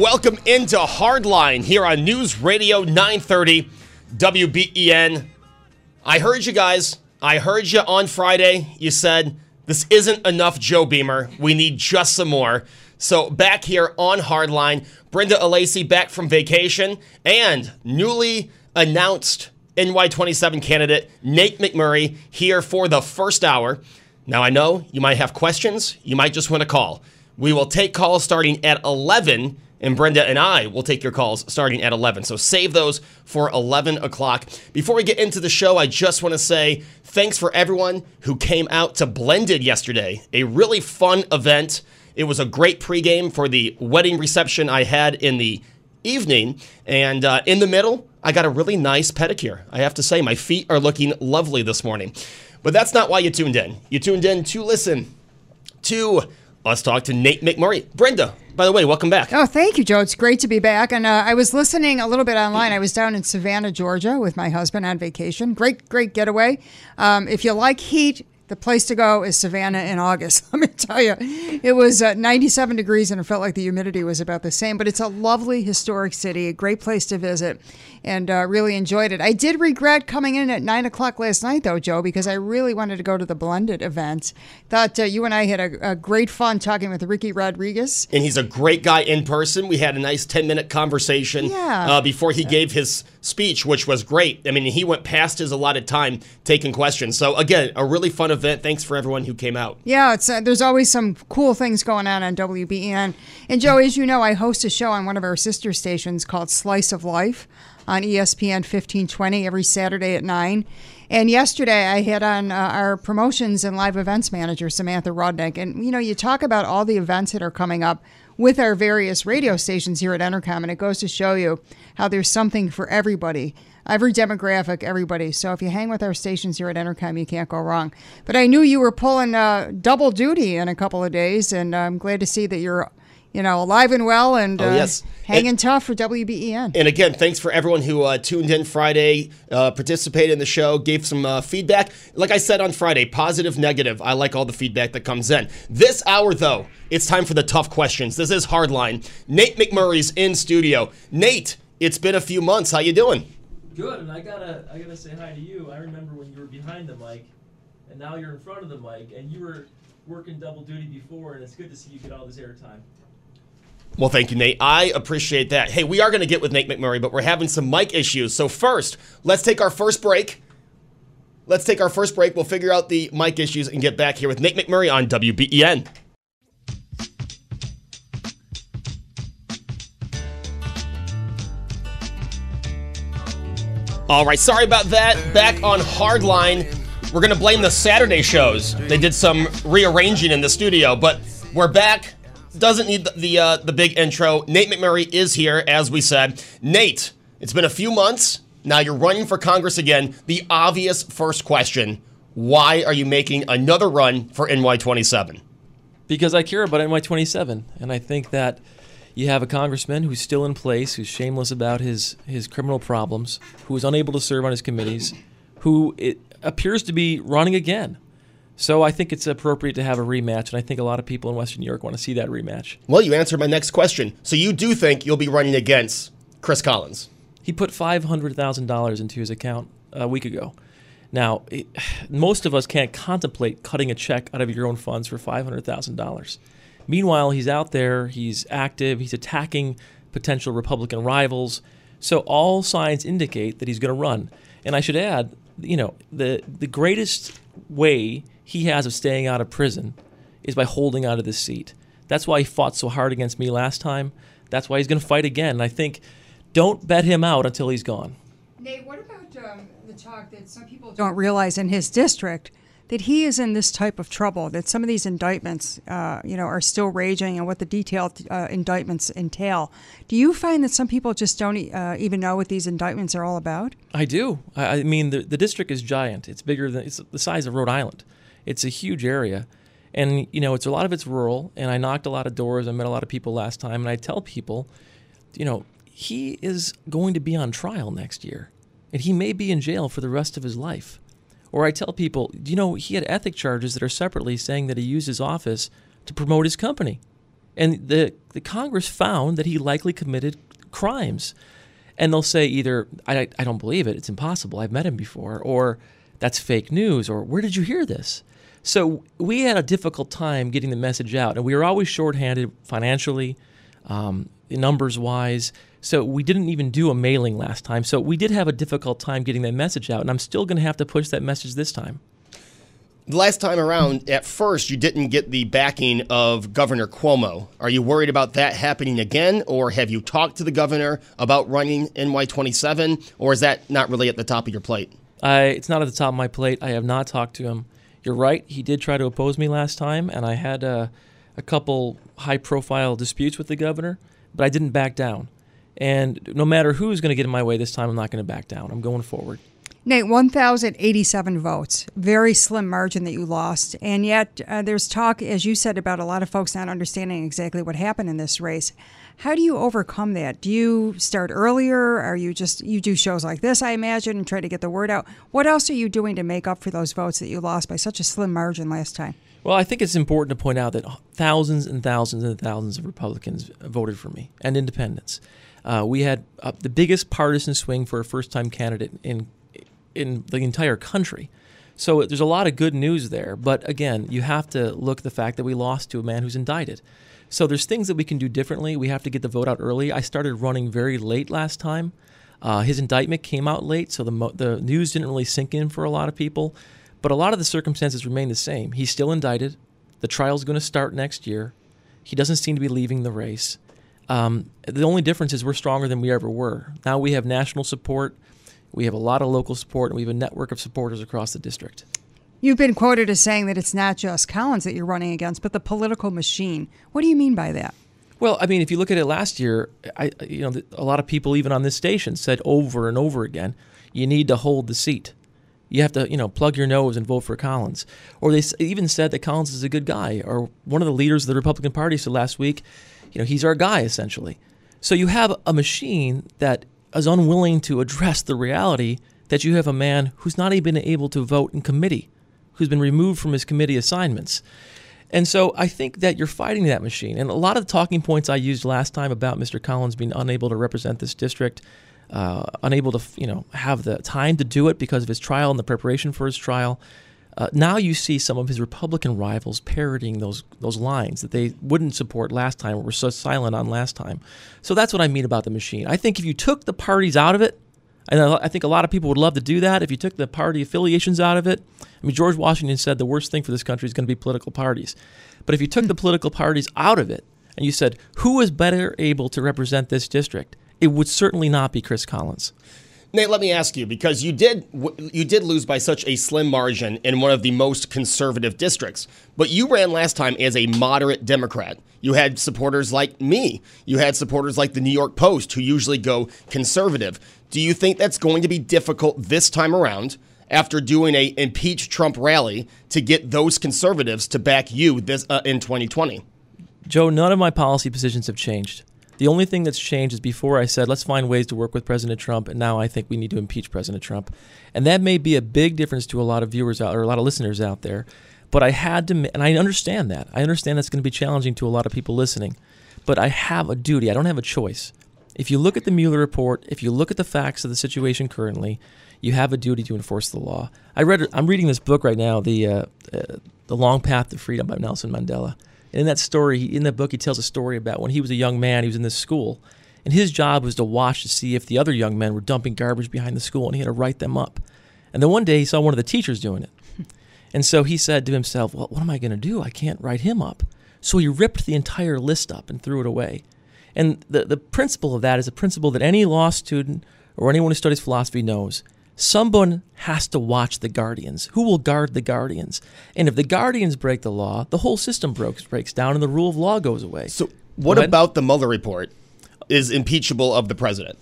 Welcome into Hardline here on News Radio 930 WBEN. I heard you guys. I heard you on Friday. You said this isn't enough Joe Beamer. We need just some more. So back here on Hardline, Brenda Alesii back from vacation and newly announced NY27 candidate Nate McMurray here for the first hour. Now I know you might have questions. You might just want to call. We will take calls starting at 11, and Brenda and I will take your calls starting at 11. So save those for 11 o'clock. Before we get into the show, I just want to say thanks for everyone who came out to Blended yesterday. A really fun event. It was a great pregame for the wedding reception I had in the evening. And uh, in the middle, I got a really nice pedicure. I have to say, my feet are looking lovely this morning. But that's not why you tuned in. You tuned in to listen to Let's talk to Nate McMurray. Brenda, by the way, welcome back. Oh, thank you, Joe. It's great to be back. And uh, I was listening a little bit online. I was down in Savannah, Georgia with my husband on vacation. Great, great getaway. Um, if you like heat, the place to go is Savannah in August. Let me tell you, it was uh, 97 degrees and it felt like the humidity was about the same. But it's a lovely historic city, a great place to visit, and uh, really enjoyed it. I did regret coming in at nine o'clock last night, though, Joe, because I really wanted to go to the Blended event. Thought uh, you and I had a, a, great fun talking with Ricky Rodriguez, and he's a great guy in person. We had a nice 10 minute conversation yeah. Uh, before he gave his speech, which was great. I mean, he went past his allotted time taking questions. So again, a really fun event. Thanks for everyone who came out. Yeah, it's uh, there's always some cool things going on on WBEN. And Joe, as you know, I host a show on one of our sister stations called Slice of Life on ESPN 1520 every Saturday at 9. And yesterday I had on uh, our promotions and live events manager, Samantha Rodnick. And, you know, you talk about all the events that are coming up with our various radio stations here at Entercom, and it goes to show you how there's something for everybody, every demographic, everybody. So if you hang with our stations here at Entercom, you can't go wrong. But I knew you were pulling uh, double duty in a couple of days, and I'm glad to see that you're you know, alive and well and oh, yes. uh, hanging and, tough for WBEN. And again, thanks for everyone who uh, tuned in Friday, uh, participated in the show, gave some uh, feedback. Like I said on Friday, positive, negative. I like all the feedback that comes in. This hour, though, it's time for the tough questions. This is Hardline. Nate McMurray's in studio. Nate, it's been a few months. How you doing? Good, and I gotta, I gotta say hi to you. I remember when you were behind the mic, and now you're in front of the mic, and you were working double duty before, and it's good to see you get all this airtime. Well, thank you, Nate. I appreciate that. Hey, we are going to get with Nate McMurray, but we're having some mic issues. So, first, let's take our first break. Let's take our first break. We'll figure out the mic issues and get back here with Nate McMurray on WBEN. All right, sorry about that. Back on Hardline. We're going to blame the Saturday shows. They did some rearranging in the studio, but we're back doesn't need the the, uh, the big intro. Nate McMurray is here, as we said. Nate, it's been a few months. Now you're running for Congress again. The obvious first question why are you making another run for NY27? Because I care about NY27. And I think that you have a congressman who's still in place, who's shameless about his, his criminal problems, who is unable to serve on his committees, who it appears to be running again. So I think it's appropriate to have a rematch, and I think a lot of people in Western New York want to see that rematch. Well, you answered my next question. So you do think you'll be running against Chris Collins? He put $500,000 into his account a week ago. Now, it, most of us can't contemplate cutting a check out of your own funds for $500,000. Meanwhile, he's out there, he's active, he's attacking potential Republican rivals. So all signs indicate that he's going to run. And I should add, you know, the the greatest way he has of staying out of prison is by holding onto this seat. That's why he fought so hard against me last time. That's why he's going to fight again. And I think don't bet him out until he's gone. Nate, what about um, the talk that some people don't realize in his district that he is in this type of trouble? That some of these indictments, uh, you know, are still raging, and what the detailed uh, indictments entail. Do you find that some people just don't uh, even know what these indictments are all about? I do. I, I mean, the the district is giant. It's bigger than it's the size of Rhode Island. It's a huge area. And you know, it's a lot of it's rural. And I knocked a lot of doors. I met a lot of people last time. And I tell people, you know, he is going to be on trial next year, and he may be in jail for the rest of his life. Or I tell people, you know, he had ethic charges that are separately saying that he used his office to promote his company. And the, the Congress found that he likely committed crimes. And they'll say either, I, I don't believe it, it's impossible, I've met him before, or that's fake news, or where did you hear this? So we had a difficult time getting the message out, and we were always shorthanded financially, um, numbers wise. So we didn't even do a mailing last time. So we did have a difficult time getting that message out, and I'm still going to have to push that message this time. The last time around, at first, you didn't get the backing of Governor Cuomo. Are you worried about that happening again, or have you talked to the governor about running NY27, or is that not really at the top of your plate? I, it's not at the top of my plate. I have not talked to him. You're right. He did try to oppose me last time, and I had a, a couple high profile disputes with the governor, but I didn't back down. And no matter who's going to get in my way this time, I'm not going to back down. I'm going forward. Nate, 1,087 votes. Very slim margin that you lost. And yet, uh, there's talk, as you said, about a lot of folks not understanding exactly what happened in this race. How do you overcome that? Do you start earlier? Are you just, you do shows like this, I imagine, and try to get the word out? What else are you doing to make up for those votes that you lost by such a slim margin last time? Well, I think it's important to point out that thousands and thousands and thousands of Republicans voted for me and independents. Uh, we had uh, the biggest partisan swing for a first time candidate in in the entire country. So there's a lot of good news there. But again, you have to look at the fact that we lost to a man who's indicted. So there's things that we can do differently. We have to get the vote out early. I started running very late last time. Uh, his indictment came out late, so the mo- the news didn't really sink in for a lot of people. But a lot of the circumstances remain the same. He's still indicted. The trial's going to start next year. He doesn't seem to be leaving the race. Um, the only difference is we're stronger than we ever were. Now we have national support. We have a lot of local support, and we have a network of supporters across the district. You've been quoted as saying that it's not just Collins that you're running against, but the political machine. What do you mean by that? Well, I mean, if you look at it last year, I, you know, a lot of people, even on this station, said over and over again, you need to hold the seat. You have to, you know, plug your nose and vote for Collins. Or they even said that Collins is a good guy. Or one of the leaders of the Republican Party said last week, you know, he's our guy essentially. So you have a machine that is unwilling to address the reality that you have a man who's not even able to vote in committee, who's been removed from his committee assignments. And so I think that you're fighting that machine. And a lot of the talking points I used last time about Mr. Collins being unable to represent this district, uh, unable to you know have the time to do it because of his trial and the preparation for his trial. Uh, now you see some of his Republican rivals parroting those those lines that they wouldn't support last time or were so silent on last time. So that's what I mean about the machine. I think if you took the parties out of it, and I think a lot of people would love to do that. If you took the party affiliations out of it, I mean George Washington said the worst thing for this country is going to be political parties. But if you took the political parties out of it and you said who is better able to represent this district, it would certainly not be Chris Collins. Nate, let me ask you because you did you did lose by such a slim margin in one of the most conservative districts, but you ran last time as a moderate Democrat. You had supporters like me. You had supporters like the New York Post who usually go conservative. Do you think that's going to be difficult this time around after doing a impeach Trump rally to get those conservatives to back you this uh, in 2020? Joe, none of my policy positions have changed. The only thing that's changed is before I said, let's find ways to work with President Trump, and now I think we need to impeach President Trump. And that may be a big difference to a lot of viewers out or a lot of listeners out there. But I had to, and I understand that. I understand that's going to be challenging to a lot of people listening. But I have a duty. I don't have a choice. If you look at the Mueller report, if you look at the facts of the situation currently, you have a duty to enforce the law. I read. I'm reading this book right now, the uh, uh, the Long Path to Freedom by Nelson Mandela. And in that story, in that book, he tells a story about when he was a young man, he was in this school, and his job was to watch to see if the other young men were dumping garbage behind the school, and he had to write them up. And then one day he saw one of the teachers doing it. And so he said to himself, Well, what am I going to do? I can't write him up. So he ripped the entire list up and threw it away. And the, the principle of that is a principle that any law student or anyone who studies philosophy knows. Someone has to watch the guardians. Who will guard the guardians? And if the guardians break the law, the whole system breaks, breaks down and the rule of law goes away. So, what about the Mueller report is impeachable of the president?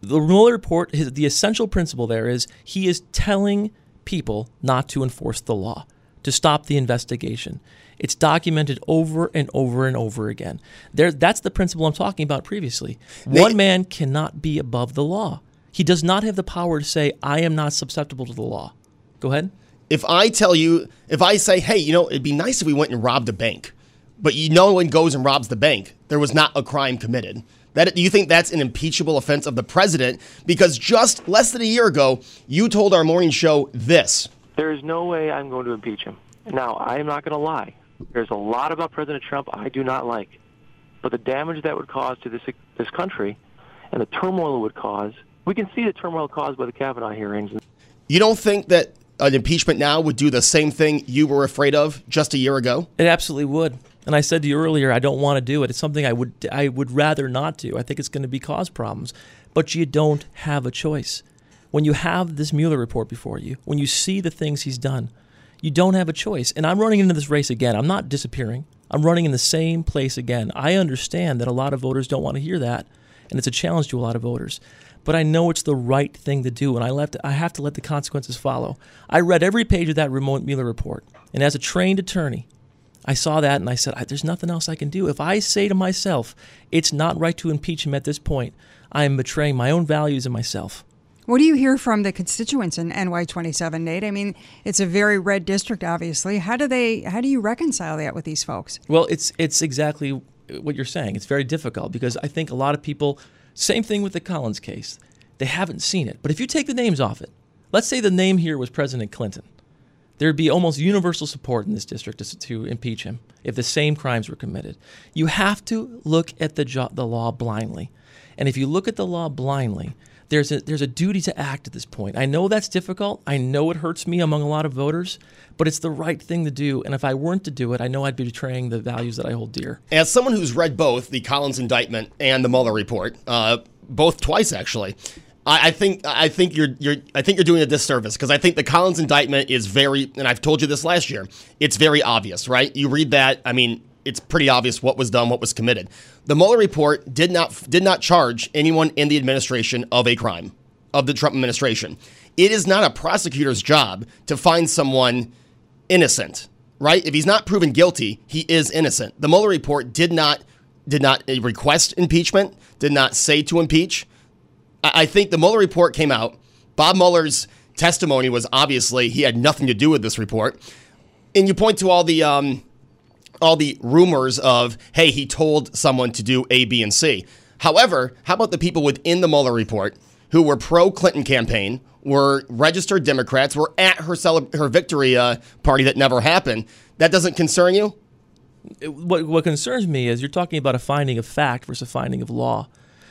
The Mueller report, his, the essential principle there is he is telling people not to enforce the law, to stop the investigation. It's documented over and over and over again. There, that's the principle I'm talking about previously. One man cannot be above the law. He does not have the power to say, I am not susceptible to the law. Go ahead. If I tell you, if I say, hey, you know, it'd be nice if we went and robbed a bank, but you, no one goes and robs the bank, there was not a crime committed. That, do you think that's an impeachable offense of the president? Because just less than a year ago, you told our morning show this. There is no way I'm going to impeach him. Now, I am not going to lie. There's a lot about President Trump I do not like, but the damage that would cause to this this country and the turmoil it would cause, we can see the turmoil caused by the Kavanaugh hearings. You don't think that an impeachment now would do the same thing you were afraid of just a year ago? It absolutely would. And I said to you earlier, I don't want to do it. It's something I would I would rather not do. I think it's going to be cause problems. But you don't have a choice. When you have this Mueller report before you, when you see the things he's done, you don't have a choice. And I'm running into this race again. I'm not disappearing. I'm running in the same place again. I understand that a lot of voters don't want to hear that, and it's a challenge to a lot of voters. But I know it's the right thing to do, and I left. I have to let the consequences follow. I read every page of that remote Mueller report, and as a trained attorney, I saw that and I said, "There's nothing else I can do." If I say to myself, "It's not right to impeach him at this point," I am betraying my own values and myself. What do you hear from the constituents in NY27, Nate? I mean, it's a very red district, obviously. How do they? How do you reconcile that with these folks? Well, it's it's exactly what you're saying. It's very difficult because I think a lot of people. Same thing with the Collins case. They haven't seen it. But if you take the names off it, let's say the name here was President Clinton, there'd be almost universal support in this district to, to impeach him if the same crimes were committed. You have to look at the jo- the law blindly, and if you look at the law blindly, there's a there's a duty to act at this point. I know that's difficult. I know it hurts me among a lot of voters, but it's the right thing to do. And if I weren't to do it, I know I'd be betraying the values that I hold dear. As someone who's read both the Collins indictment and the Mueller report, uh, both twice actually, I, think I think you're you're I think you're doing a disservice because I think the Collins indictment is very, and I've told you this last year. It's very obvious, right? You read that. I mean, it's pretty obvious what was done, what was committed. The Mueller report did not did not charge anyone in the administration of a crime of the Trump administration. It is not a prosecutor's job to find someone innocent, right? If he's not proven guilty, he is innocent. The Mueller report did not did not request impeachment, did not say to impeach. I think the Mueller report came out. Bob Mueller's testimony was obviously he had nothing to do with this report. And you point to all the um, all the rumors of, hey, he told someone to do A, B, and C. However, how about the people within the Mueller report who were pro Clinton campaign, were registered Democrats, were at her cele- her victory uh, party that never happened? That doesn't concern you? What, what concerns me is you're talking about a finding of fact versus a finding of law.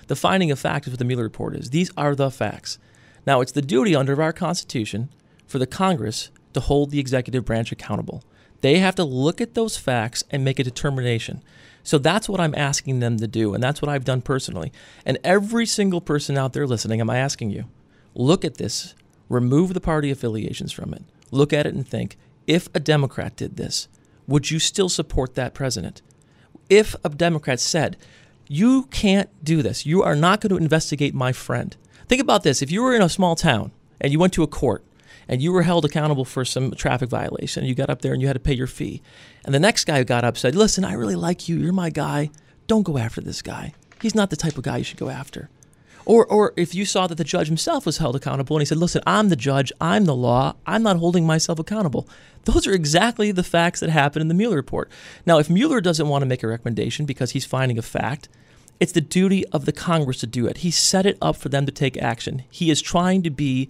The finding of fact is what the Mueller report is. These are the facts. Now, it's the duty under our Constitution for the Congress to hold the executive branch accountable. They have to look at those facts and make a determination. So that's what I'm asking them to do, and that's what I've done personally. And every single person out there listening, am I'm asking you look at this, remove the party affiliations from it, look at it and think if a Democrat did this, would you still support that president? If a Democrat said, you can't do this, you are not going to investigate my friend. Think about this if you were in a small town and you went to a court and you were held accountable for some traffic violation. You got up there and you had to pay your fee. And the next guy who got up said, Listen, I really like you. You're my guy. Don't go after this guy. He's not the type of guy you should go after. Or, or if you saw that the judge himself was held accountable and he said, Listen, I'm the judge, I'm the law, I'm not holding myself accountable. Those are exactly the facts that happened in the Mueller report. Now, if Mueller doesn't want to make a recommendation because he's finding a fact, it's the duty of the Congress to do it. He set it up for them to take action. He is trying to be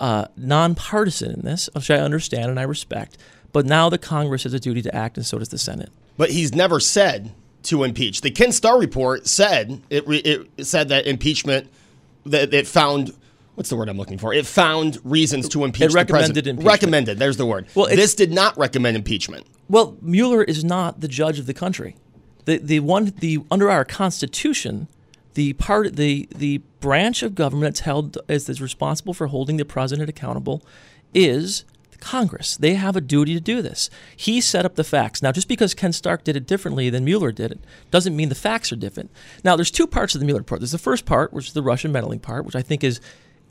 uh, nonpartisan in this, which I understand and I respect. But now the Congress has a duty to act, and so does the Senate. But he's never said to impeach. The Ken Starr report said it, it said that impeachment that it found what's the word I'm looking for? It found reasons to impeach. the recommended president. impeachment. Recommended. There's the word. Well, this did not recommend impeachment. Well, Mueller is not the judge of the country. The the one the under our constitution, the part the the branch of government that's held as is responsible for holding the president accountable is Congress. They have a duty to do this. He set up the facts. Now, just because Ken Starr did it differently than Mueller did it, doesn't mean the facts are different. Now, there's two parts of the Mueller report. There's the first part, which is the Russian meddling part, which I think is,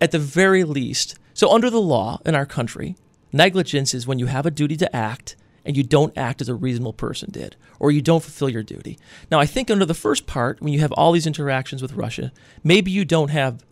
at the very least, so under the law in our country, negligence is when you have a duty to act and you don't act as a reasonable person did, or you don't fulfill your duty. Now, I think under the first part, when you have all these interactions with Russia, maybe you don't have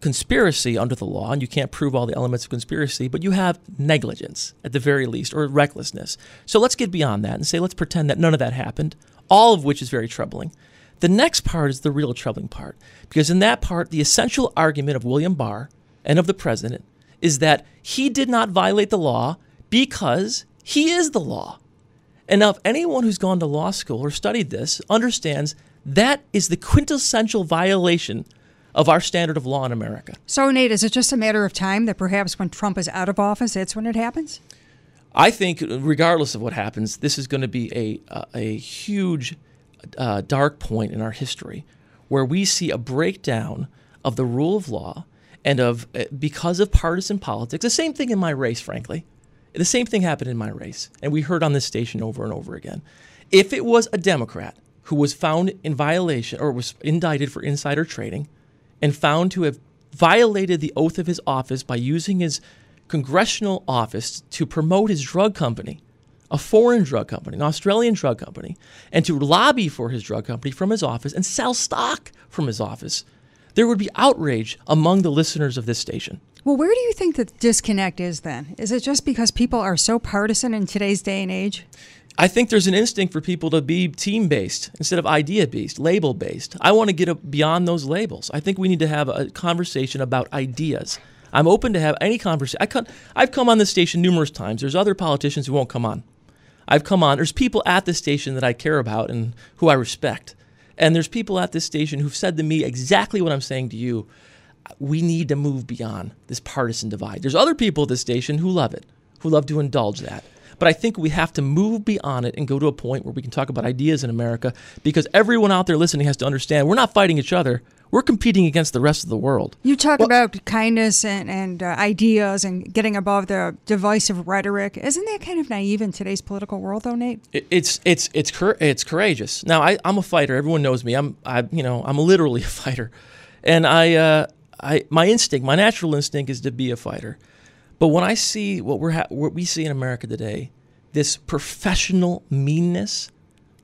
conspiracy under the law and you can't prove all the elements of conspiracy, but you have negligence at the very least or recklessness. So let's get beyond that and say let's pretend that none of that happened, all of which is very troubling. The next part is the real troubling part because in that part, the essential argument of William Barr and of the president is that he did not violate the law because he is the law. And now, if anyone who's gone to law school or studied this understands that is the quintessential violation of our standard of law in America. So, Nate, is it just a matter of time that perhaps when Trump is out of office, that's when it happens? I think, regardless of what happens, this is going to be a, a, a huge uh, dark point in our history where we see a breakdown of the rule of law and of, uh, because of partisan politics, the same thing in my race, frankly. The same thing happened in my race, and we heard on this station over and over again. If it was a Democrat who was found in violation or was indicted for insider trading and found to have violated the oath of his office by using his congressional office to promote his drug company, a foreign drug company, an Australian drug company, and to lobby for his drug company from his office and sell stock from his office, there would be outrage among the listeners of this station. Well, where do you think the disconnect is then? Is it just because people are so partisan in today's day and age? I think there's an instinct for people to be team based instead of idea based, label based. I want to get beyond those labels. I think we need to have a conversation about ideas. I'm open to have any conversation. I I've come on this station numerous times. There's other politicians who won't come on. I've come on. There's people at this station that I care about and who I respect. And there's people at this station who've said to me exactly what I'm saying to you. We need to move beyond this partisan divide. There's other people at this station who love it, who love to indulge that. But I think we have to move beyond it and go to a point where we can talk about ideas in America because everyone out there listening has to understand we're not fighting each other. We're competing against the rest of the world. You talk well, about kindness and, and uh, ideas and getting above the divisive rhetoric. Isn't that kind of naive in today's political world, though, Nate? It, it's it's it's it's courageous. Now I, I'm a fighter. Everyone knows me. I'm I you know I'm literally a fighter, and I uh, I my instinct, my natural instinct, is to be a fighter. But when I see what we're ha- what we see in America today, this professional meanness,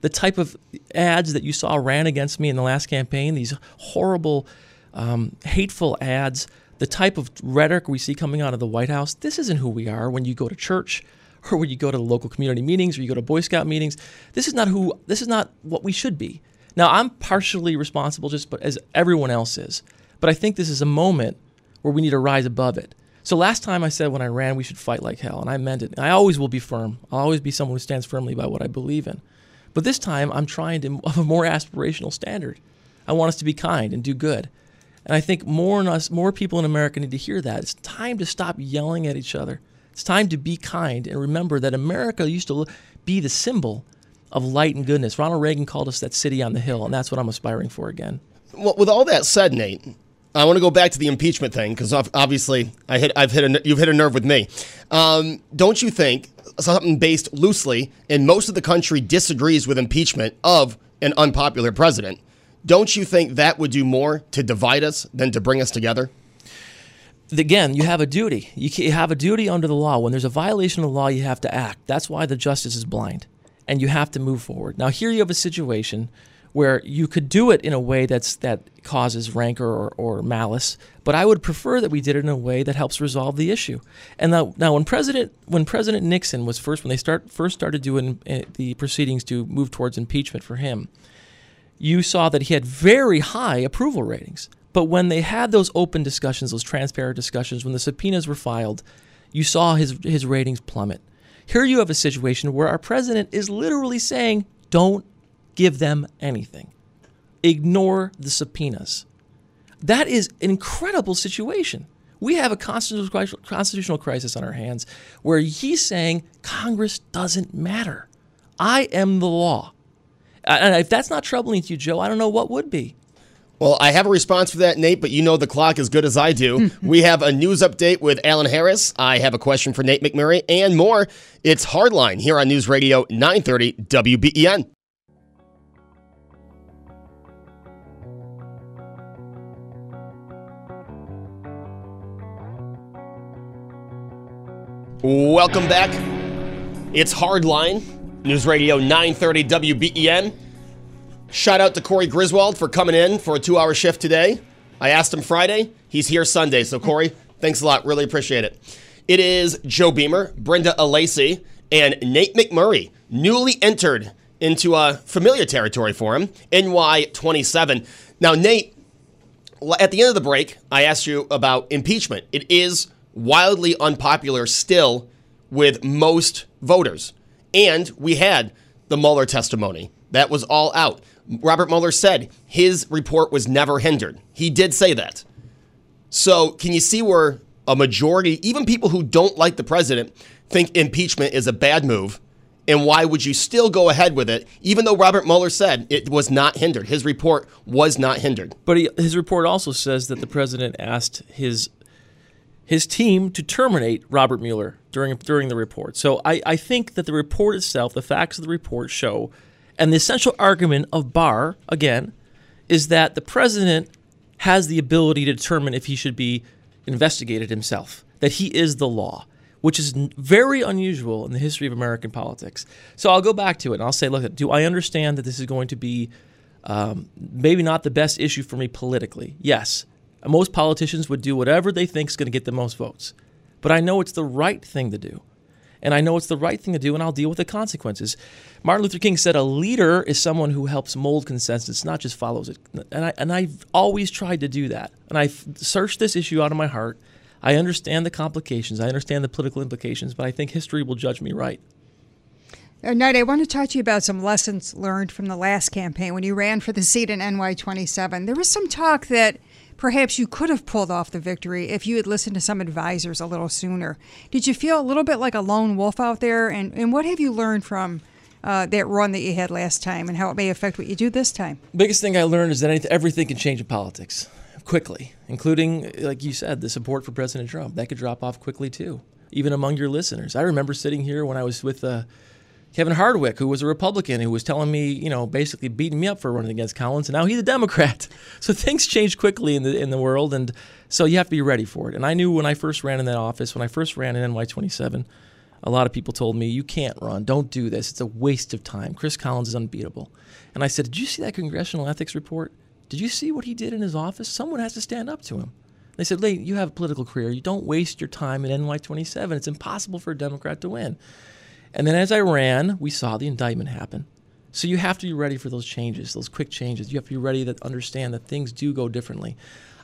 the type of ads that you saw ran against me in the last campaign, these horrible, um, hateful ads, the type of rhetoric we see coming out of the White House, this isn't who we are when you go to church or when you go to the local community meetings or you go to Boy Scout meetings. This is not who this is not what we should be. Now I'm partially responsible just but as everyone else is. But I think this is a moment where we need to rise above it. So last time I said when I ran we should fight like hell, and I meant it. I always will be firm. I'll always be someone who stands firmly by what I believe in. But this time I'm trying to have a more aspirational standard. I want us to be kind and do good. And I think more and us, more people in America need to hear that. It's time to stop yelling at each other. It's time to be kind and remember that America used to be the symbol of light and goodness. Ronald Reagan called us that city on the hill, and that's what I'm aspiring for again. Well, with all that said, Nate, I want to go back to the impeachment thing because obviously I hit, I've hit a, you've hit a nerve with me. Um, don't you think something based loosely, and most of the country disagrees with impeachment of an unpopular president? Don't you think that would do more to divide us than to bring us together? Again, you have a duty. You have a duty under the law. When there's a violation of the law, you have to act. That's why the justice is blind, and you have to move forward. Now, here you have a situation where you could do it in a way that's that causes rancor or, or, malice. But I would prefer that we did it in a way that helps resolve the issue. And now, now when President when President Nixon was first when they start first started doing uh, the proceedings to move towards impeachment for him, you saw that he had very high approval ratings. But when they had those open discussions, those transparent discussions, when the subpoenas were filed, you saw his his ratings plummet. Here you have a situation where our president is literally saying, "Don't give them anything. Ignore the subpoenas. That is an incredible situation. We have a constitutional constitutional crisis on our hands where he's saying Congress doesn't matter. I am the law. And if that's not troubling to you, Joe, I don't know what would be. Well, I have a response for that, Nate, but you know the clock as good as I do. we have a news update with Alan Harris. I have a question for Nate McMurray and more. It's Hardline here on News Radio 930 WBEN. Welcome back. It's Hardline, News Radio 930 WBEN. Shout out to Corey Griswold for coming in for a two hour shift today. I asked him Friday. He's here Sunday. So, Corey, thanks a lot. Really appreciate it. It is Joe Beamer, Brenda Alesii, and Nate McMurray, newly entered into a familiar territory for him, NY27. Now, Nate, at the end of the break, I asked you about impeachment. It is wildly unpopular still with most voters. And we had the Mueller testimony. That was all out. Robert Mueller said his report was never hindered. He did say that. So, can you see where a majority, even people who don't like the president, think impeachment is a bad move? And why would you still go ahead with it, even though Robert Mueller said it was not hindered? His report was not hindered. But he, his report also says that the president asked his his team to terminate Robert Mueller during during the report. So I, I think that the report itself, the facts of the report show, and the essential argument of Barr, again, is that the president has the ability to determine if he should be investigated himself, that he is the law, which is very unusual in the history of American politics. So I'll go back to it and I'll say, look, do I understand that this is going to be um, maybe not the best issue for me politically? Yes. Most politicians would do whatever they think is going to get the most votes. But I know it's the right thing to do. And I know it's the right thing to do, and I'll deal with the consequences. Martin Luther King said a leader is someone who helps mold consensus, not just follows it. And, I, and I've always tried to do that. And I've searched this issue out of my heart. I understand the complications, I understand the political implications, but I think history will judge me right. Uh, Knight, I want to talk to you about some lessons learned from the last campaign when you ran for the seat in NY27. There was some talk that perhaps you could have pulled off the victory if you had listened to some advisors a little sooner. Did you feel a little bit like a lone wolf out there? And, and what have you learned from uh, that run that you had last time and how it may affect what you do this time? Biggest thing I learned is that anything, everything can change in politics quickly, including, like you said, the support for President Trump. That could drop off quickly too, even among your listeners. I remember sitting here when I was with. Uh, Kevin Hardwick, who was a Republican, who was telling me, you know, basically beating me up for running against Collins, and now he's a Democrat. So things change quickly in the in the world, and so you have to be ready for it. And I knew when I first ran in that office, when I first ran in NY27, a lot of people told me, "You can't run. Don't do this. It's a waste of time. Chris Collins is unbeatable." And I said, "Did you see that congressional ethics report? Did you see what he did in his office? Someone has to stand up to him." They said, "Late, you have a political career. You don't waste your time in NY27. It's impossible for a Democrat to win." And then as I ran, we saw the indictment happen. So you have to be ready for those changes, those quick changes. You have to be ready to understand that things do go differently.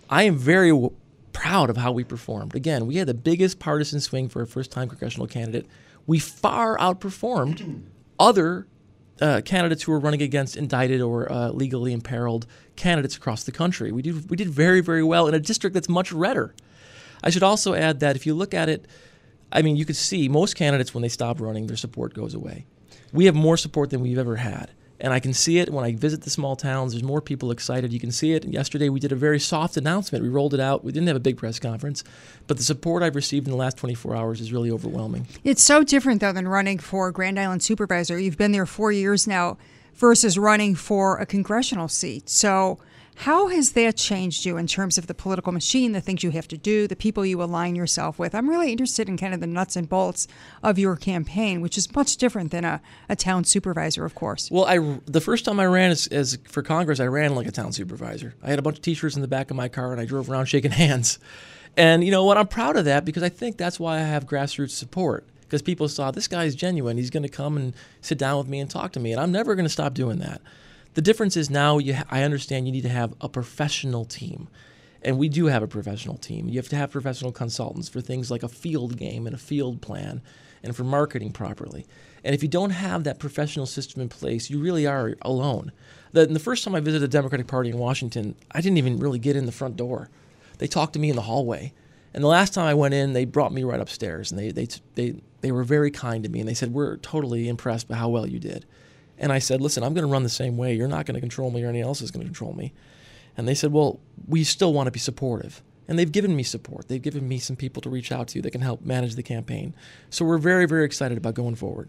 I am very w- proud of how we performed. Again, we had the biggest partisan swing for a first time congressional candidate. We far outperformed other uh, candidates who were running against indicted or uh, legally imperiled candidates across the country. We did, we did very, very well in a district that's much redder. I should also add that if you look at it, I mean, you could see most candidates when they stop running, their support goes away. We have more support than we've ever had. And I can see it when I visit the small towns. There's more people excited. You can see it. And yesterday we did a very soft announcement. We rolled it out. We didn't have a big press conference, but the support I've received in the last 24 hours is really overwhelming. It's so different, though, than running for Grand Island Supervisor. You've been there four years now versus running for a congressional seat. So, how has that changed you in terms of the political machine, the things you have to do, the people you align yourself with? I'm really interested in kind of the nuts and bolts of your campaign, which is much different than a, a town supervisor, of course. Well, I the first time I ran as, as for Congress, I ran like a town supervisor. I had a bunch of T-shirts in the back of my car, and I drove around shaking hands. And you know what? I'm proud of that because I think that's why I have grassroots support. Because people saw this guy is genuine. He's going to come and sit down with me and talk to me, and I'm never going to stop doing that. The difference is now you ha- I understand you need to have a professional team. And we do have a professional team. You have to have professional consultants for things like a field game and a field plan and for marketing properly. And if you don't have that professional system in place, you really are alone. The, the first time I visited the Democratic Party in Washington, I didn't even really get in the front door. They talked to me in the hallway. And the last time I went in, they brought me right upstairs, and they they they they were very kind to me, and they said, "We're totally impressed by how well you did." And I said, "Listen, I'm going to run the same way. You're not going to control me, or anyone else is going to control me." And they said, "Well, we still want to be supportive." And they've given me support. They've given me some people to reach out to that can help manage the campaign. So we're very, very excited about going forward.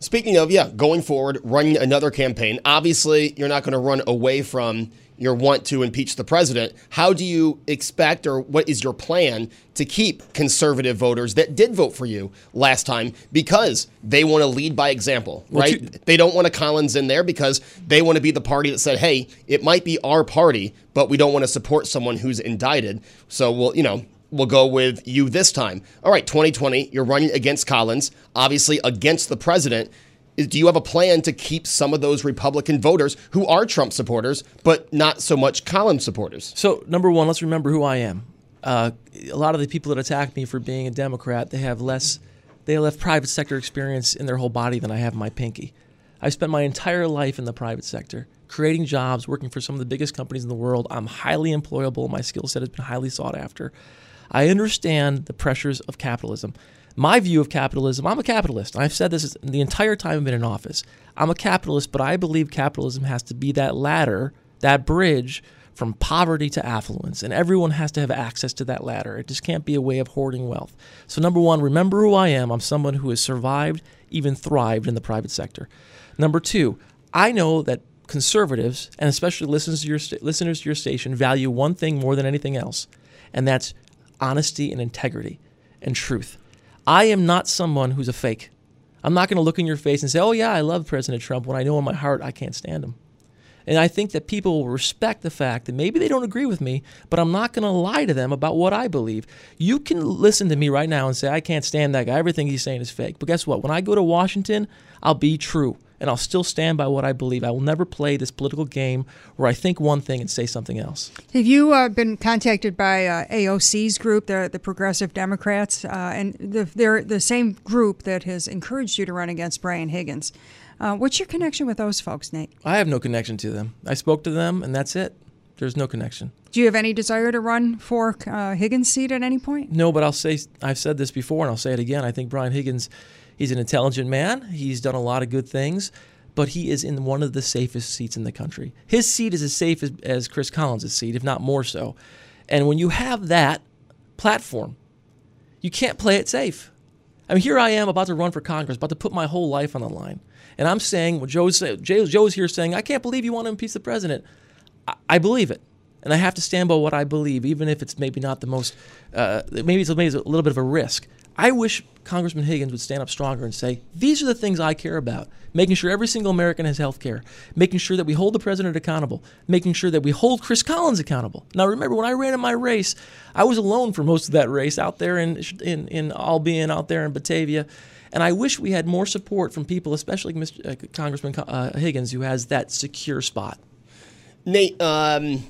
Speaking of, yeah, going forward, running another campaign, obviously you're not going to run away from your want to impeach the president. How do you expect, or what is your plan to keep conservative voters that did vote for you last time because they want to lead by example, Well, right? they don't want a Collins in there because they want to be the party that said, hey, it might be our party, but we don't want to support someone who's indicted. So we'll, you know, we'll go with you this time. All right, 2020, you're running against Collins, obviously against the president. Do you have a plan to keep some of those Republican voters who are Trump supporters, but not so much Collins supporters? So, number one, let's remember who I am. Uh, a lot of the people that attack me for being a Democrat, they have less, they have private sector experience in their whole body than I have in my pinky. I've spent my entire life in the private sector, creating jobs, working for some of the biggest companies in the world. I'm highly employable. My skill set has been highly sought after. I understand the pressures of capitalism. My view of capitalism, I'm a capitalist. I've said this the entire time I've been in office. I'm a capitalist, but I believe capitalism has to be that ladder, that bridge from poverty to affluence. And everyone has to have access to that ladder. It just can't be a way of hoarding wealth. So, number one, remember who I am. I'm someone who has survived, even thrived in the private sector. Number two, I know that conservatives, and especially listeners to your, sta- listeners to your station, value one thing more than anything else, and that's honesty and integrity and truth. I am not someone who's a fake. I'm not going to look in your face and say, oh, yeah, I love President Trump when I know in my heart I can't stand him. And I think that people will respect the fact that maybe they don't agree with me, but I'm not going to lie to them about what I believe. You can listen to me right now and say, I can't stand that guy. Everything he's saying is fake. But guess what? When I go to Washington, I'll be true and I'll still stand by what I believe. I will never play this political game where I think one thing and say something else. Have you uh, been contacted by uh, AOC's group, the, the Progressive Democrats, uh, and the, they're the same group that has encouraged you to run against Brian Higgins? Uh, what's your connection with those folks, Nate? I have no connection to them. I spoke to them and that's it. There's no connection. Do you have any desire to run for uh, Higgins' seat at any point? No, but I'll say I've said this before and I'll say it again. I think Brian Higgins, he's an intelligent man. He's done a lot of good things, but he is in one of the safest seats in the country. His seat is as safe as, as Chris Collins' seat, if not more so. And when you have that platform, you can't play it safe. I mean, here I am about to run for Congress, about to put my whole life on the line. And I'm saying, well, Joe's, Joe's here saying, I can't believe you want to impeach the president. I, I believe it. And I have to stand by what I believe, even if it's maybe not the most, uh, maybe, it's, maybe it's a little bit of a risk. I wish Congressman Higgins would stand up stronger and say, these are the things I care about. Making sure every single American has health care, making sure that we hold the president accountable, making sure that we hold Chris Collins accountable. Now, remember, when I ran in my race, I was alone for most of that race out there in, in, in Albion, out there in Batavia. And I wish we had more support from people, especially Mr. Uh, Congressman uh, Higgins, who has that secure spot. Nate, um,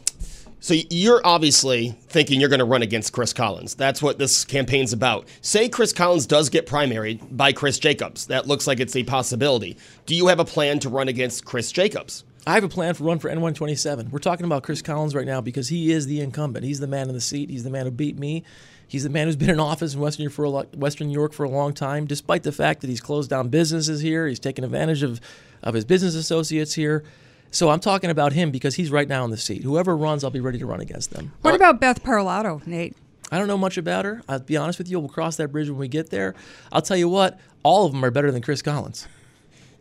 so you're obviously thinking you're going to run against Chris Collins. That's what this campaign's about. Say Chris Collins does get primaried by Chris Jacobs. That looks like it's a possibility. Do you have a plan to run against Chris Jacobs? I have a plan for run for NY27. We're talking about Chris Collins right now because he is the incumbent. He's the man in the seat. He's the man who beat me. He's the man who's been in office in Western York for a Western New York for a long time, despite the fact that he's closed down businesses here. He's taken advantage of, of his business associates here. So I'm talking about him because he's right now in the seat. Whoever runs, I'll be ready to run against them. What about Beth Parlato, Nate? I don't know much about her. I'll be honest with you. We'll cross that bridge when we get there. I'll tell you what, all of them are better than Chris Collins.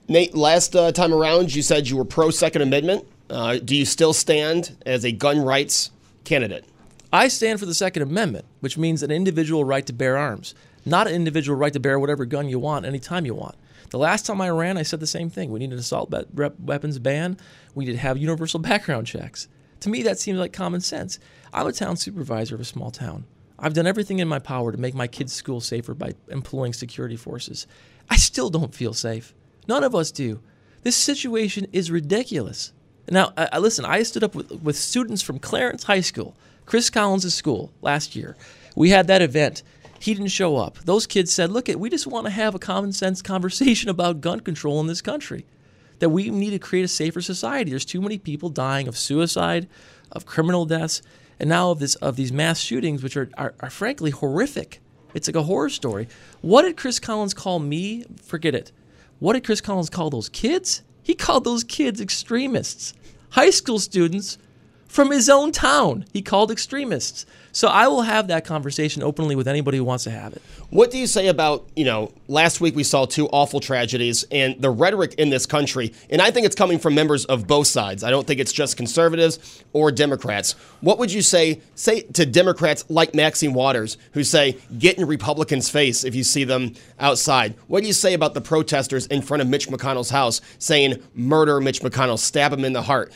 Nate, last uh, time around, you said you were pro Second Amendment. Uh, do you still stand as a gun rights candidate? I stand for the Second Amendment, which means an individual right to bear arms, not an individual right to bear whatever gun you want anytime you want. The last time I ran, I said the same thing. We need an assault be- weapons ban. We need to have universal background checks. To me, that seems like common sense. I'm a town supervisor of a small town. I've done everything in my power to make my kids' school safer by employing security forces. I still don't feel safe. None of us do. This situation is ridiculous. Now, I- listen, I stood up with, with students from Clarence High School, Chris Collins' school, last year. We had that event. He didn't show up. Those kids said, Look, we just want to have a common sense conversation about gun control in this country. That we need to create a safer society. There's too many people dying of suicide, of criminal deaths. and now of this of these mass shootings, which are, are, are frankly horrific. It's like a horror story. What did Chris Collins call me? Forget it. What did Chris Collins call those kids? He called those kids extremists, high school students from his own town. He called extremists. So I will have that conversation openly with anybody who wants to have it. What do you say about, you know, last week we saw two awful tragedies and the rhetoric in this country, and I think it's coming from members of both sides. I don't think it's just conservatives or Democrats. What would you say say to Democrats like Maxine Waters who say get in Republicans' face if you see them outside? What do you say about the protesters in front of Mitch McConnell's house saying murder Mitch McConnell, stab him in the heart?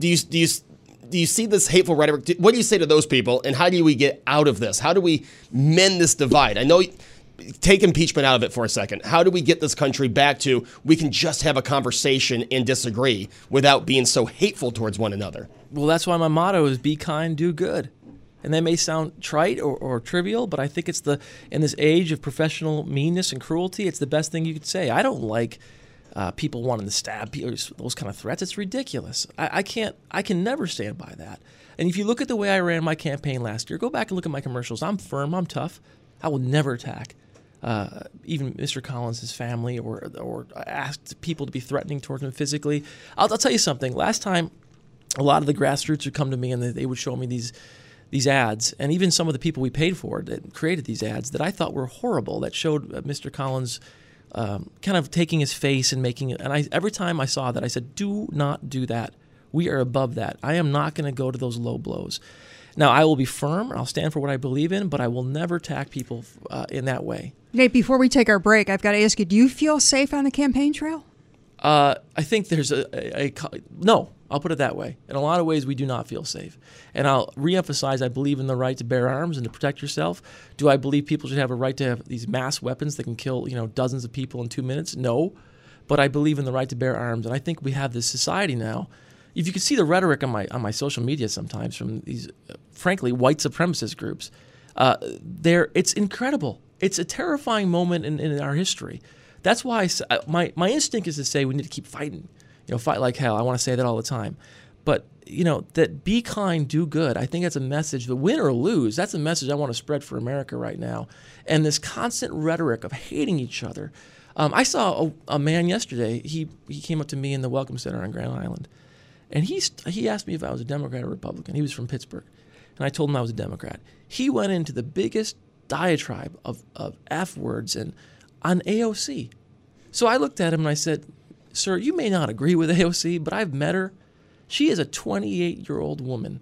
Do you do you you see this hateful rhetoric? What do you say to those people, and how do we get out of this? How do we mend this divide? I know. Take impeachment out of it for a second. How do we get this country back to we can just have a conversation and disagree without being so hateful towards one another? Well, that's why my motto is be kind, do good. And that may sound trite or, or, trivial, but I think it's the in this age of professional meanness and cruelty, it's the best thing you could say. I don't like uh, people wanting to stab people, those kind of threats. It's ridiculous. I, I, can't, I can never stand by that. And if you look at the way I ran my campaign last year, go back and look at my commercials. I'm firm, I'm tough. I will never attack uh, even Mr. Collins' family or, or ask people to be threatening towards him physically. I'll, I'll, tell you something. Last time, a lot of the grassroots would come to me and they, they would show me these these ads, and even some of the people we paid for that created these ads that I thought were horrible, that showed uh, Mr. Collins um, kind of taking his face and making it. And I, every time I saw that, I said, do not do that. We are above that. I am not going to go to those low blows. Now, I will be firm. I'll stand for what I believe in, but I will never attack people uh, in that way. Nate, before we take our break, I've got to ask you: Do you feel safe on the campaign trail? Uh, I think there's a, a, a, no. I'll put it that way. In a lot of ways, we do not feel safe. And I'll reemphasize: I believe in the right to bear arms and to protect yourself. Do I believe people should have a right to have these mass weapons that can kill you know dozens of people in two minutes? No, but I believe in the right to bear arms. And I think we have this society now. If you can see the rhetoric on my on my social media sometimes from these, uh, frankly, white supremacist groups, uh, there it's incredible. It's a terrifying moment in, in our history. That's why I, my my instinct is to say we need to keep fighting. You know, fight like hell. I want to say that all the time. But you know that be kind, do good. I think that's a message. The win or lose, that's a message I want to spread for America right now. And this constant rhetoric of hating each other. Um, I saw a, a, man yesterday. He he came up to me in the Welcome Center on Grand Island, and he he asked me if I was a Democrat or Republican. He was from Pittsburgh, and I told him I was a Democrat. He went into the biggest diatribe of, of F words and on AOC. So I looked at him and I said, Sir, you may not agree with AOC, but I've met her. She is a 28 year old woman,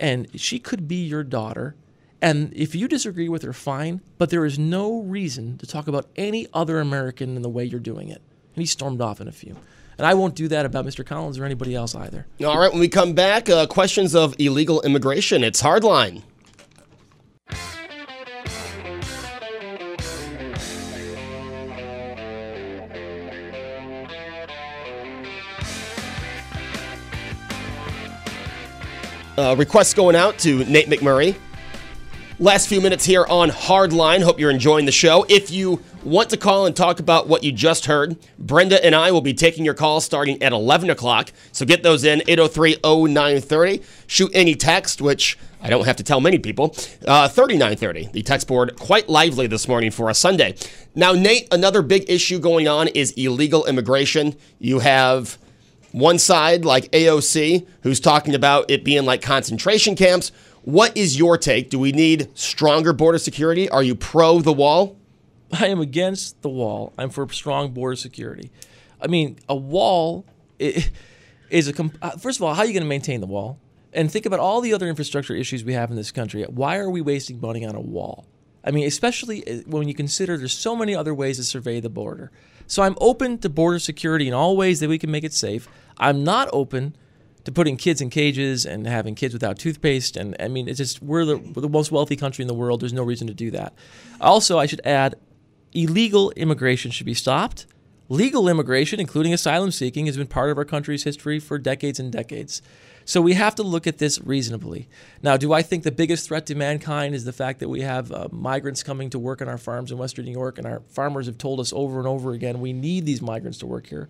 and she could be your daughter. And if you disagree with her, fine, but there is no reason to talk about any other American in the way you're doing it. And he stormed off in a few. And I won't do that about Mr. Collins or anybody else either. All right, when we come back, uh, questions of illegal immigration. It's Hardline. Uh, requests going out to Nate McMurray. Last few minutes here on Hardline. Hope you're enjoying the show. If you want to call and talk about what you just heard, Brenda and I will be taking your calls starting at 11 o'clock. So get those in 803 0930. Shoot any text, which I don't have to tell many people. Uh, 3930. The text board quite lively this morning for a Sunday. Now, Nate, another big issue going on is illegal immigration. You have one side, like AOC, who's talking about it being like concentration camps. What is your take? Do we need stronger border security? Are you pro the wall? I am against the wall. I'm for strong border security. I mean, a wall is a. Uh, first of all, how are you going to maintain the wall? And think about all the other infrastructure issues we have in this country. Why are we wasting money on a wall? I mean, especially uh, when you consider there's so many other ways to survey the border. So I'm open to border security in all ways that we can make it safe. I'm not open to putting kids in cages and having kids without toothpaste. And I mean, it's just we're the, we're the most wealthy country in the world. There's no reason to do that. Also, I should add, illegal immigration should be stopped. Legal immigration, including asylum seeking, has been part of our country's history for decades and decades. So we have to look at this reasonably. Now, do I think the biggest threat to mankind is the fact that we have uh, migrants coming to work on our farms in Western New York, and our farmers have told us over and over again we need these migrants to work here?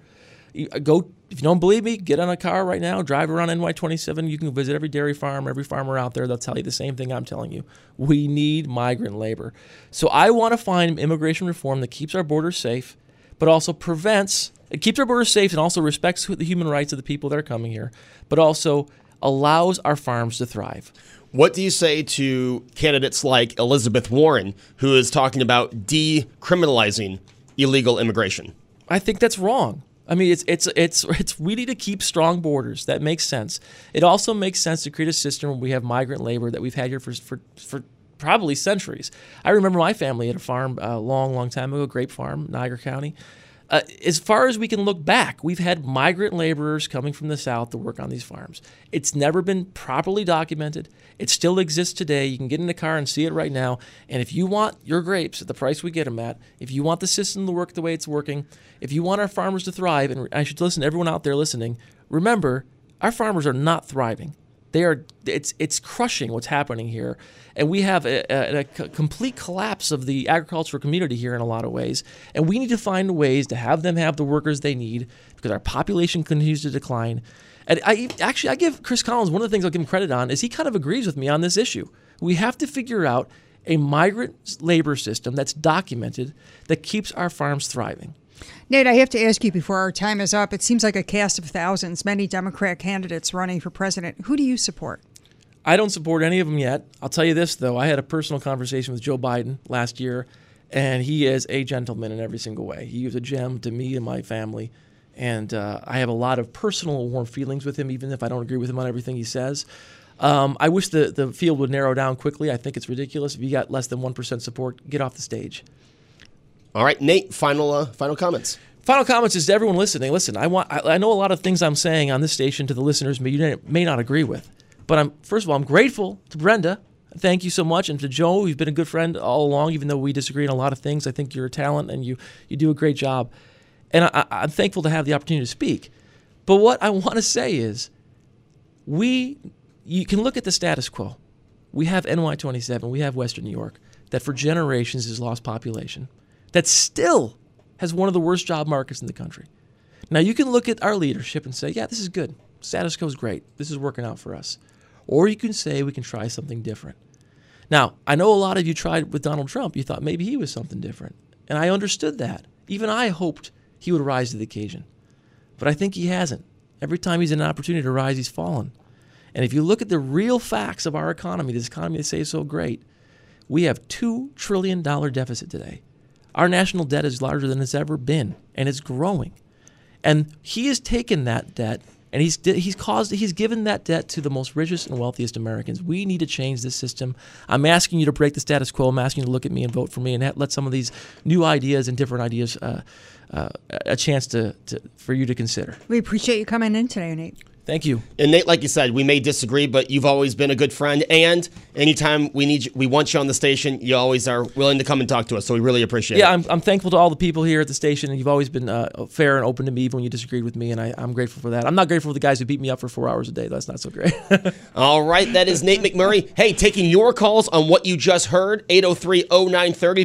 Uh, Go if you don't believe me, get on a car right now, drive around NY27. You can visit every dairy farm, every farmer out there. They'll tell you the same thing I'm telling you. We need migrant labor. So I want to find immigration reform that keeps our borders safe, but also prevents it keeps our borders safe and also respects the human rights of the people that are coming here, but also allows our farms to thrive. What do you say to candidates like Elizabeth Warren, who is talking about decriminalizing illegal immigration? I think that's wrong. I mean, it's it's it's it's need to keep strong borders. That makes sense. It also makes sense to create a system where we have migrant labor that we've had here for for, for probably centuries. I remember my family had a farm a long, long time ago, grape farm, Niagara County. Uh, as far as we can look back, we've had migrant laborers coming from the south to work on these farms. It's never been properly documented. It still exists today. You can get in a car and see it right now. And if you want your grapes at the price we get them at, if you want the system to work the way it's working, if you want our farmers to thrive, and I should listen to everyone out there listening, remember, our farmers are not thriving. They are it's it's crushing what's happening here, and we have a complete collapse of the agricultural community here in a lot of ways. And we need to find ways to have them have the workers they need because our population continues to decline. And I actually I give Chris Collins one of the things I'll give him credit on is he kind of agrees with me on this issue. We have to figure out a migrant labor system that's documented that keeps our farms thriving. Nate, I have to ask you before our time is up. It seems like a cast of thousands, many Democrat candidates running for president. Who do you support? I don't support any of them yet. I'll tell you this, though. I had a personal conversation with Joe Biden last year, and he is a gentleman in every single way. He was a gem to me and my family. And uh, I have a lot of personal warm feelings with him, even if I don't agree with him on everything he says. Um, I wish the, the field would narrow down quickly. I think it's ridiculous. If you got less than 1% support, get off the stage. All right, Nate, final uh, final comments. Final comments is to everyone listening. Listen, I want. I, I know a lot of things I'm saying on this station to the listeners may you may not agree with, but I'm first of all I'm grateful to Brenda. Thank you so much, and to Joe. You've been a good friend all along, even though we disagree on a lot of things. I think you're a talent, and you you do a great job, and I, I'm thankful to have the opportunity to speak. But what I want to say is, we you can look at the status quo. We have NY27, we have Western New York, that for generations has lost population, that still has one of the worst job markets in the country. Now you can look at our leadership and say, yeah, this is good. Status quo is great. This is working out for us. Or you can say we can try something different. Now, I know a lot of you tried with Donald Trump. You thought maybe he was something different. And I understood that. Even I hoped he would rise to the occasion. But I think he hasn't. Every time he's in an opportunity to rise, he's fallen. And if you look at the real facts of our economy, this economy they say is so great, we have $2 trillion deficit today. Our national debt is larger than it's ever been, and it's growing. And he has taken that debt and he's he's caused he's given that debt to the most richest and wealthiest Americans. We need to change this system. I'm asking you to break the status quo. I'm asking you to look at me and vote for me and let some of these new ideas and different ideas uh, uh, a chance to, to for you to consider. We appreciate you coming in today, Nate. Thank you. And Nate, like you said, we may disagree, but you've always been a good friend. And anytime we need, you, we want you on the station, you always are willing to come and talk to us. So we really appreciate Yeah, it. I'm, I'm thankful to all the people here at the station, and you've always been uh, fair and open to me, even when you disagreed with me, and I, I'm grateful for that. I'm not grateful for the guys who beat me up for four hours a day. That's not so great. All right, that is Nate McMurray. Hey, taking your calls on what you just heard, 803 0930.